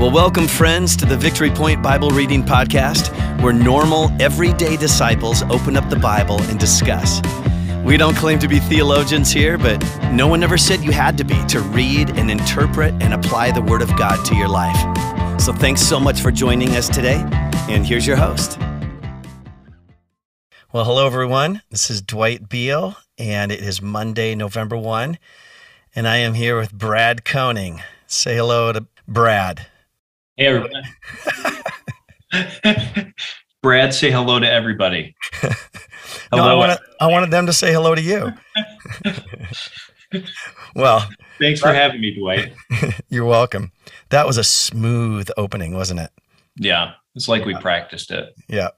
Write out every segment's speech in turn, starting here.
Well, welcome, friends, to the Victory Point Bible Reading Podcast, where normal, everyday disciples open up the Bible and discuss. We don't claim to be theologians here, but no one ever said you had to be to read and interpret and apply the Word of God to your life. So thanks so much for joining us today, and here's your host. Well, hello, everyone. This is Dwight Beal, and it is Monday, November 1, and I am here with Brad Koning. Say hello to Brad. Hey, everybody. Brad, say hello to everybody. No, I, wanted, I wanted them to say hello to you. well, thanks for having me, Dwight. You're welcome. That was a smooth opening, wasn't it? Yeah, it's like we practiced it. Yeah.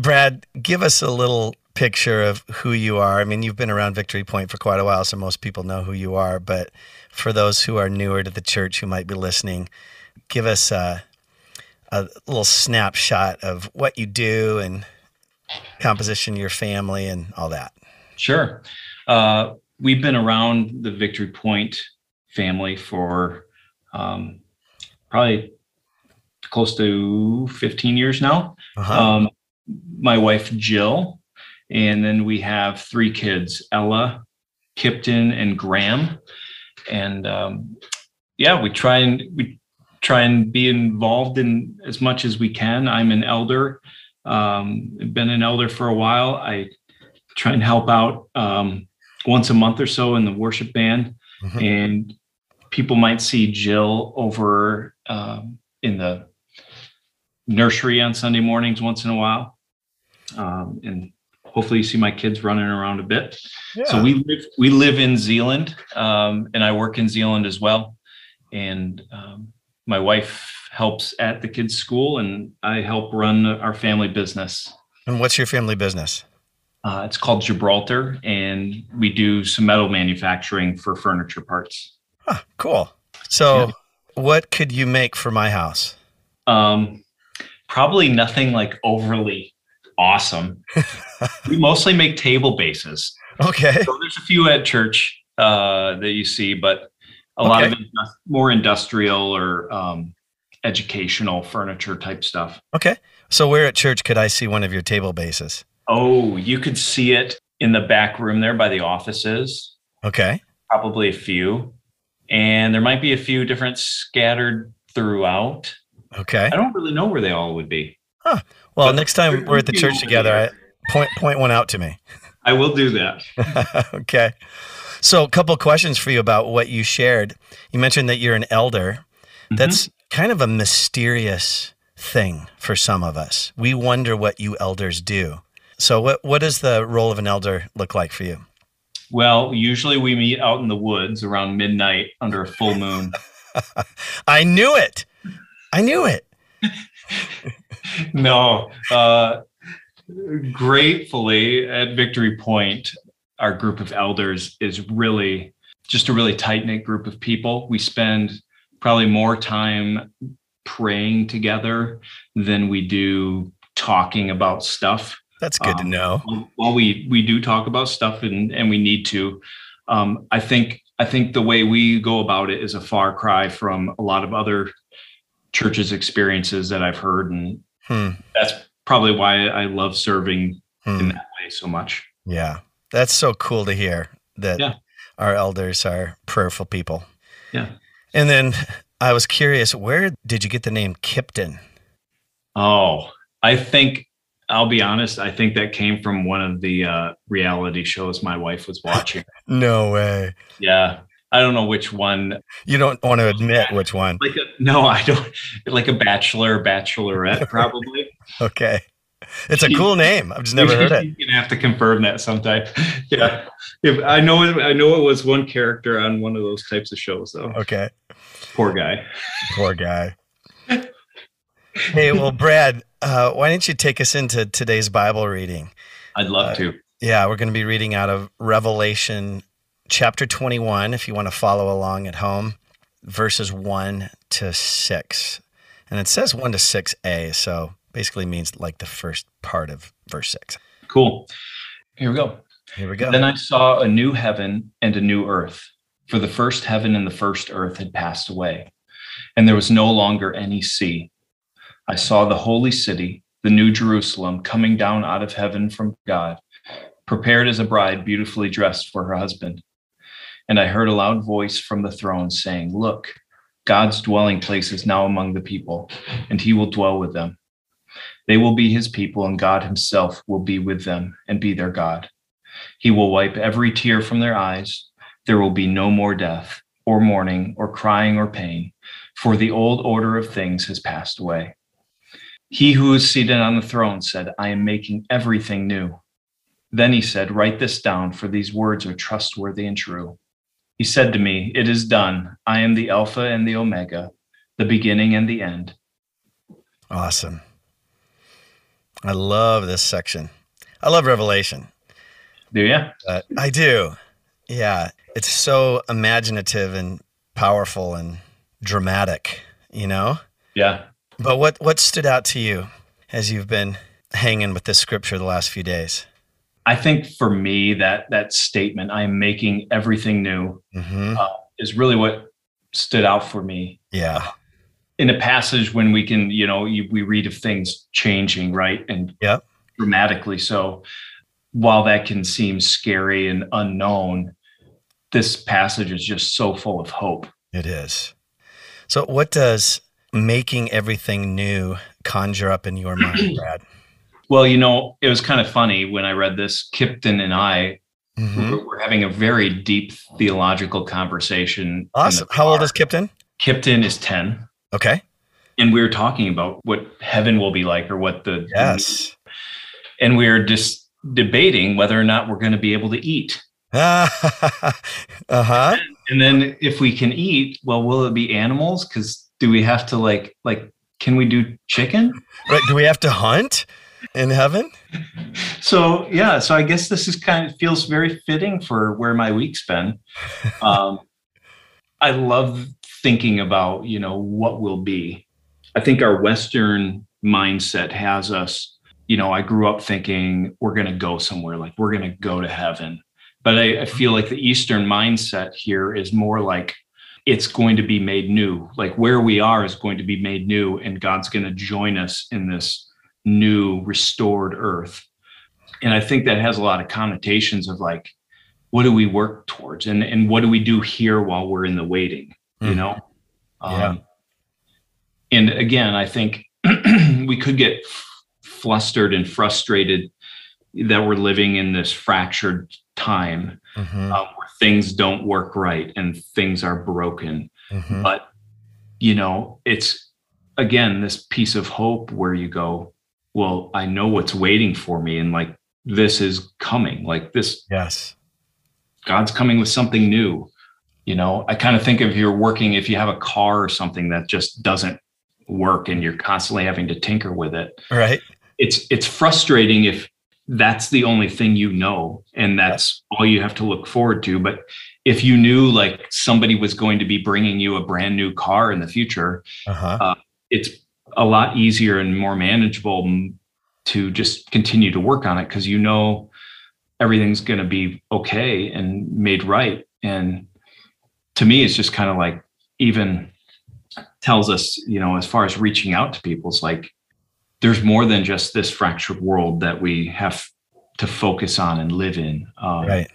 Brad, give us a little picture of who you are. I mean, you've been around Victory Point for quite a while, so most people know who you are. But for those who are newer to the church who might be listening, give us a, a little snapshot of what you do and composition your family and all that. Sure. Uh, we've been around the Victory Point family for um, probably close to 15 years now. Uh-huh. Um, my wife, Jill, and then we have three kids Ella, Kipton, and Graham. And um, yeah, we try and we try and be involved in as much as we can. I'm an elder, um, been an elder for a while. I try and help out um, once a month or so in the worship band, mm-hmm. and people might see Jill over um, in the nursery on Sunday mornings once in a while, um, and hopefully you see my kids running around a bit. Yeah. So we live we live in Zeeland um, and I work in Zeeland as well, and um, my wife helps at the kids' school, and I help run our family business. And what's your family business? Uh, it's called Gibraltar, and we do some metal manufacturing for furniture parts. Huh, cool. So, yeah. what could you make for my house? Um, probably nothing like overly awesome. we mostly make table bases. Okay. So there's a few at church uh, that you see, but a okay. lot of more industrial or um, educational furniture type stuff. Okay. So where at church could I see one of your table bases? Oh, you could see it in the back room there by the offices. Okay. Probably a few. And there might be a few different scattered throughout. Okay. I don't really know where they all would be. Huh. Well, but next time we're at the church together, I, point point one out to me. I will do that. okay. So, a couple questions for you about what you shared. You mentioned that you're an elder. Mm-hmm. That's kind of a mysterious thing for some of us. We wonder what you elders do. So, what, what does the role of an elder look like for you? Well, usually we meet out in the woods around midnight under a full moon. I knew it. I knew it. no. Uh, gratefully, at Victory Point, our group of elders is really just a really tight knit group of people. We spend probably more time praying together than we do talking about stuff. That's good um, to know. While we we do talk about stuff and and we need to, um, I think I think the way we go about it is a far cry from a lot of other churches' experiences that I've heard, and hmm. that's probably why I love serving hmm. in that way so much. Yeah, that's so cool to hear that yeah. our elders are prayerful people. Yeah. And then I was curious, where did you get the name Kipton? Oh, I think I'll be honest. I think that came from one of the uh, reality shows my wife was watching. no way. Yeah, I don't know which one. You don't want to admit which one. Like a, no, I don't. Like a bachelor, bachelorette, probably. okay. It's a cool name. I've just never heard it. You're gonna have to confirm that sometime. Yeah, if, I know. It, I know it was one character on one of those types of shows, though. Okay. Poor guy. Poor guy. hey, well, Brad, uh, why don't you take us into today's Bible reading? I'd love uh, to. Yeah, we're going to be reading out of Revelation chapter 21, if you want to follow along at home, verses 1 to 6. And it says 1 to 6a, so basically means like the first part of verse 6. Cool. Here we go. Here we go. Then I saw a new heaven and a new earth, for the first heaven and the first earth had passed away, and there was no longer any sea. I saw the holy city, the new Jerusalem, coming down out of heaven from God, prepared as a bride beautifully dressed for her husband. And I heard a loud voice from the throne saying, Look, God's dwelling place is now among the people, and he will dwell with them. They will be his people, and God himself will be with them and be their God. He will wipe every tear from their eyes. There will be no more death, or mourning, or crying, or pain, for the old order of things has passed away. He who is seated on the throne said, I am making everything new. Then he said, Write this down, for these words are trustworthy and true. He said to me, It is done. I am the Alpha and the Omega, the beginning and the end. Awesome. I love this section. I love Revelation. Do you? Uh, I do. Yeah. It's so imaginative and powerful and dramatic, you know? Yeah. But what, what stood out to you as you've been hanging with this scripture the last few days? I think for me that that statement, "I am making everything new," Mm-hmm. uh, is really what stood out for me. Yeah. In a passage when we can, you know, you, we read of things changing, right, and Yep. dramatically. So, while that can seem scary and unknown, this passage is just so full of hope. It is. So, what does making everything new conjure up in your mind, Brad? Well, you know, it was kind of funny when I read this. Kipton and I Mhm. we're, we're having a very deep theological conversation. Awesome. How old is Kipton? Kipton? Is ten. Okay. and we were talking about what heaven will be like or what the Yes. and we are just debating whether or not we're going to be able to eat uh huh. and then if we can eat well will it be animals because do we have to like like can we do chicken Right. Do we have to hunt in heaven? so yeah so i guess this is kind of feels very fitting for where my week's been um, i love thinking about you know what will be. I think our western mindset has us you know i grew up thinking we're going to go somewhere like we're going to go to heaven. But I, I feel like the eastern mindset here is more like it's going to be made new. Like where we are is going to be made new and god's going to join us in this new restored earth. And i think that has a lot of connotations of like what do we work towards? And and what do we do here while we're in the waiting you Mhm. know Yeah. um, and again i think we could get flustered and frustrated that we're living in this fractured time Mhm. uh, where things don't work right and things are broken Mhm. but you know it's again this piece of hope where you go well i know what's waiting for me and like this is coming like this Yes. god's coming with something new you know i kind of think of you're working if you have a car or something that just doesn't work and you're constantly having to tinker with it Right. it's it's frustrating if that's the only thing you know and that's all you have to look forward to but if you knew like somebody was going to be bringing you a brand new car in the future Uh huh. it's a lot easier and more manageable to just continue to work on it because you know everything's going to be okay and made right and to me it's just kind of like even tells us you know as far as reaching out to people it's like there's more than just this fractured world that we have to focus on and live in um, right.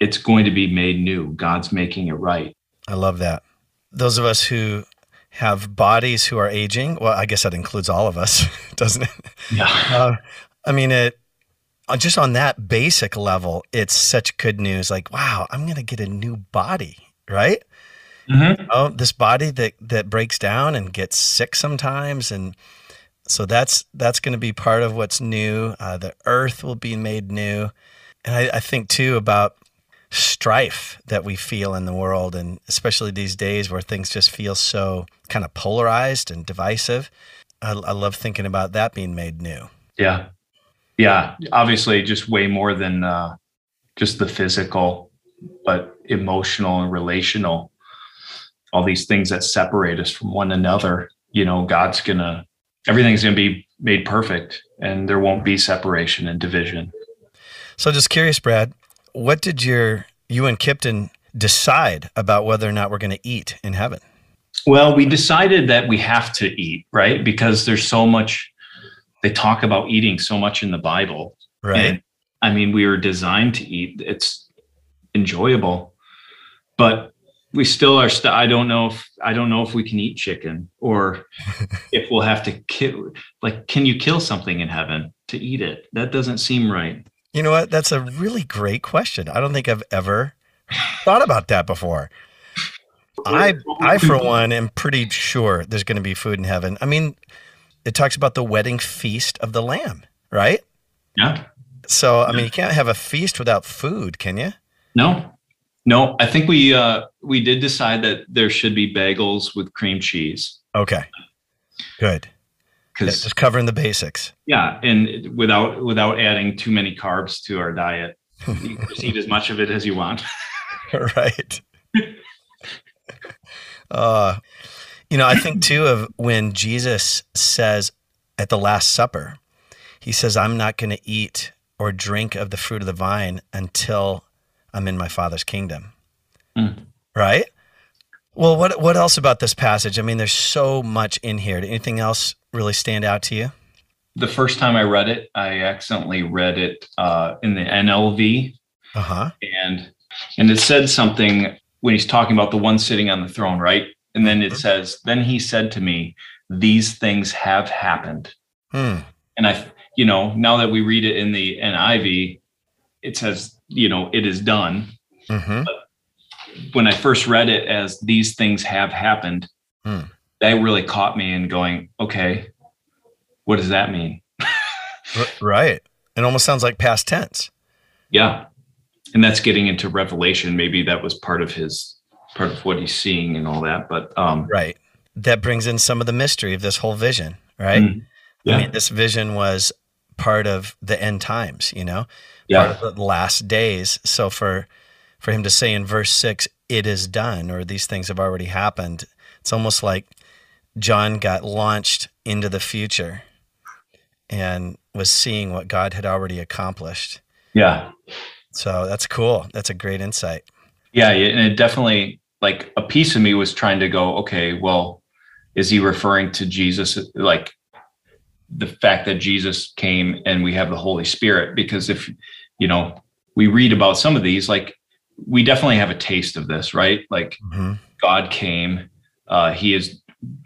it's going to be made new god's making it right I love that. Those of us who have bodies who are aging, well, I guess that includes all of us, doesn't it? yeah Uh, I mean, it just on that basic level, it's such good news. Like, wow, I'm going to get a new body, right? Mhm. Oh, this body that that breaks down and gets sick sometimes, and so that's that's going to be part of what's new. Uh, the earth will be made new, and I, I think too about strife that we feel in the world, and especially these days where things just feel so kind of polarized and divisive. I, I love thinking about that being made new. Yeah. Yeah. Obviously, just way more than uh, just the physical, but emotional and relational. All these things that separate us from one another. You know, God's to, everything's to be made perfect and there won't be separation and division. So, just curious, Brad, what did your you and Kipton decide about whether or not we're going to eat in heaven? Well, we decided that we have to eat, right? Because there's so much, they talk about eating so much in the Bible. Right. And, I mean, we were designed to eat. It's enjoyable, but we still are. St- I don't know if I don't know if we can eat chicken or if we'll have to kill. Like, can you kill something in heaven to eat it? That doesn't seem right. You know what? That's a really great question. I don't think I've ever thought about that before. I, I for one, am pretty sure there's going to be food in heaven. I mean, it talks about the wedding feast of the Lamb, right? Yeah. So, I mean, you can't have a feast without food, can you? No. No. I think we uh we did decide that there should be bagels with cream cheese Okay, good. Yeah, because just covering the basics. yeah, and without without adding too many carbs to our diet. You can just eat as much of it as you want. right. uh, you know, I think too of when Jesus says at the Last Supper, he says, I'm not going to eat or drink of the fruit of the vine until I'm in my Father's kingdom. Mm. Right? Well, what, what else about this passage? I mean, there's so much in here. Did anything else really stand out to you? The first time I read it, I accidentally read it uh, in the NLV, Uh huh. and and it said something when he's talking about the one sitting on the throne, right? And then it says, "Then he said to me, These things have happened." Hmm. And I, you know, now that we read it in the NIV, it says, you know, it is done. hmm When I first read it as these things have happened, Hmm. that really caught me in going, okay, what does that mean? Right. It almost sounds like past tense. Yeah. And that's getting into revelation. Maybe that was part of his part of what he's seeing and all that. But um Right. That brings in some of the mystery of this whole vision, right? Mm. yeah, I mean, this vision was part of the end times, you know, yeah, part of the last days. So for for him to say in verse six, "It is done," or "These things have already happened," it's almost like John got launched into the future and was seeing what God had already accomplished. yeah. So that's cool. That's a great insight. Yeah, yeah, and it definitely like a piece of me was trying to go, okay, well, is he referring to Jesus like the fact that Jesus came and we have the Holy Spirit? Because if you know, we read about some of these, like we definitely have a taste of this, right? Like hmm God came, uh, he is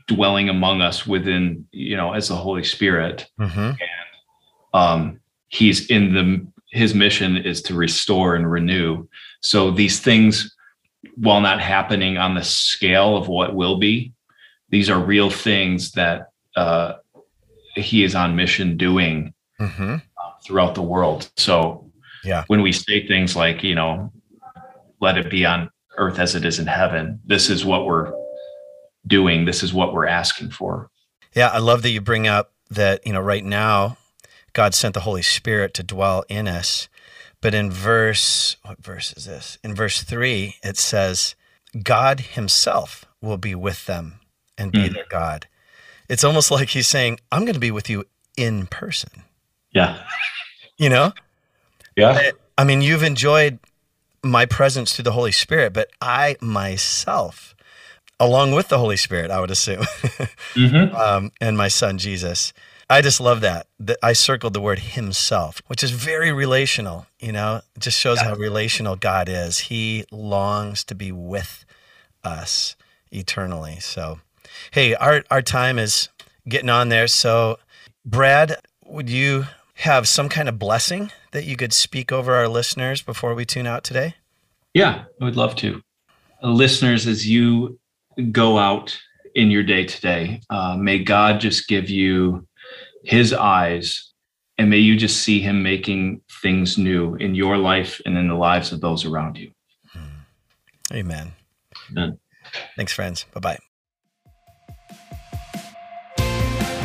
dwelling among us within, you know, as the Holy Spirit. hmm Um, he's in the his mission is to restore and renew. So these things, while not happening on the scale of what will be, these are real things that uh, he is on mission doing hmm uh, throughout the world. So Yeah. when we say things like, you know, let it be on earth as it is in heaven, this is what we're doing. This is what we're asking for. Yeah, I love that you bring up that, you know, right now God sent the Holy Spirit to dwell in us. But in verse, what verse is this? In verse three, it says, God Himself will be with them and be Mm. their God. It's almost like He's saying, I'm going to be with you in person. Yeah. You know, Yeah. I mean, you've enjoyed my presence through the Holy Spirit, but I myself, along with the Holy Spirit, I would assume, hmm um, and my son Jesus. I just love that. That I circled the word himself, which is very relational. You know, it just shows how relational God is. He longs to be with us eternally. So, hey, our our time is getting on there. So, Brad, would you have some kind of blessing that you could speak over our listeners before we tune out today? Yeah, I would love to. Uh, listeners, as you go out in your day today, uh, may God just give you his eyes and may you just see him making things new in your life and in the lives of those around you. Amen. Amen. Thanks, friends. Bye bye.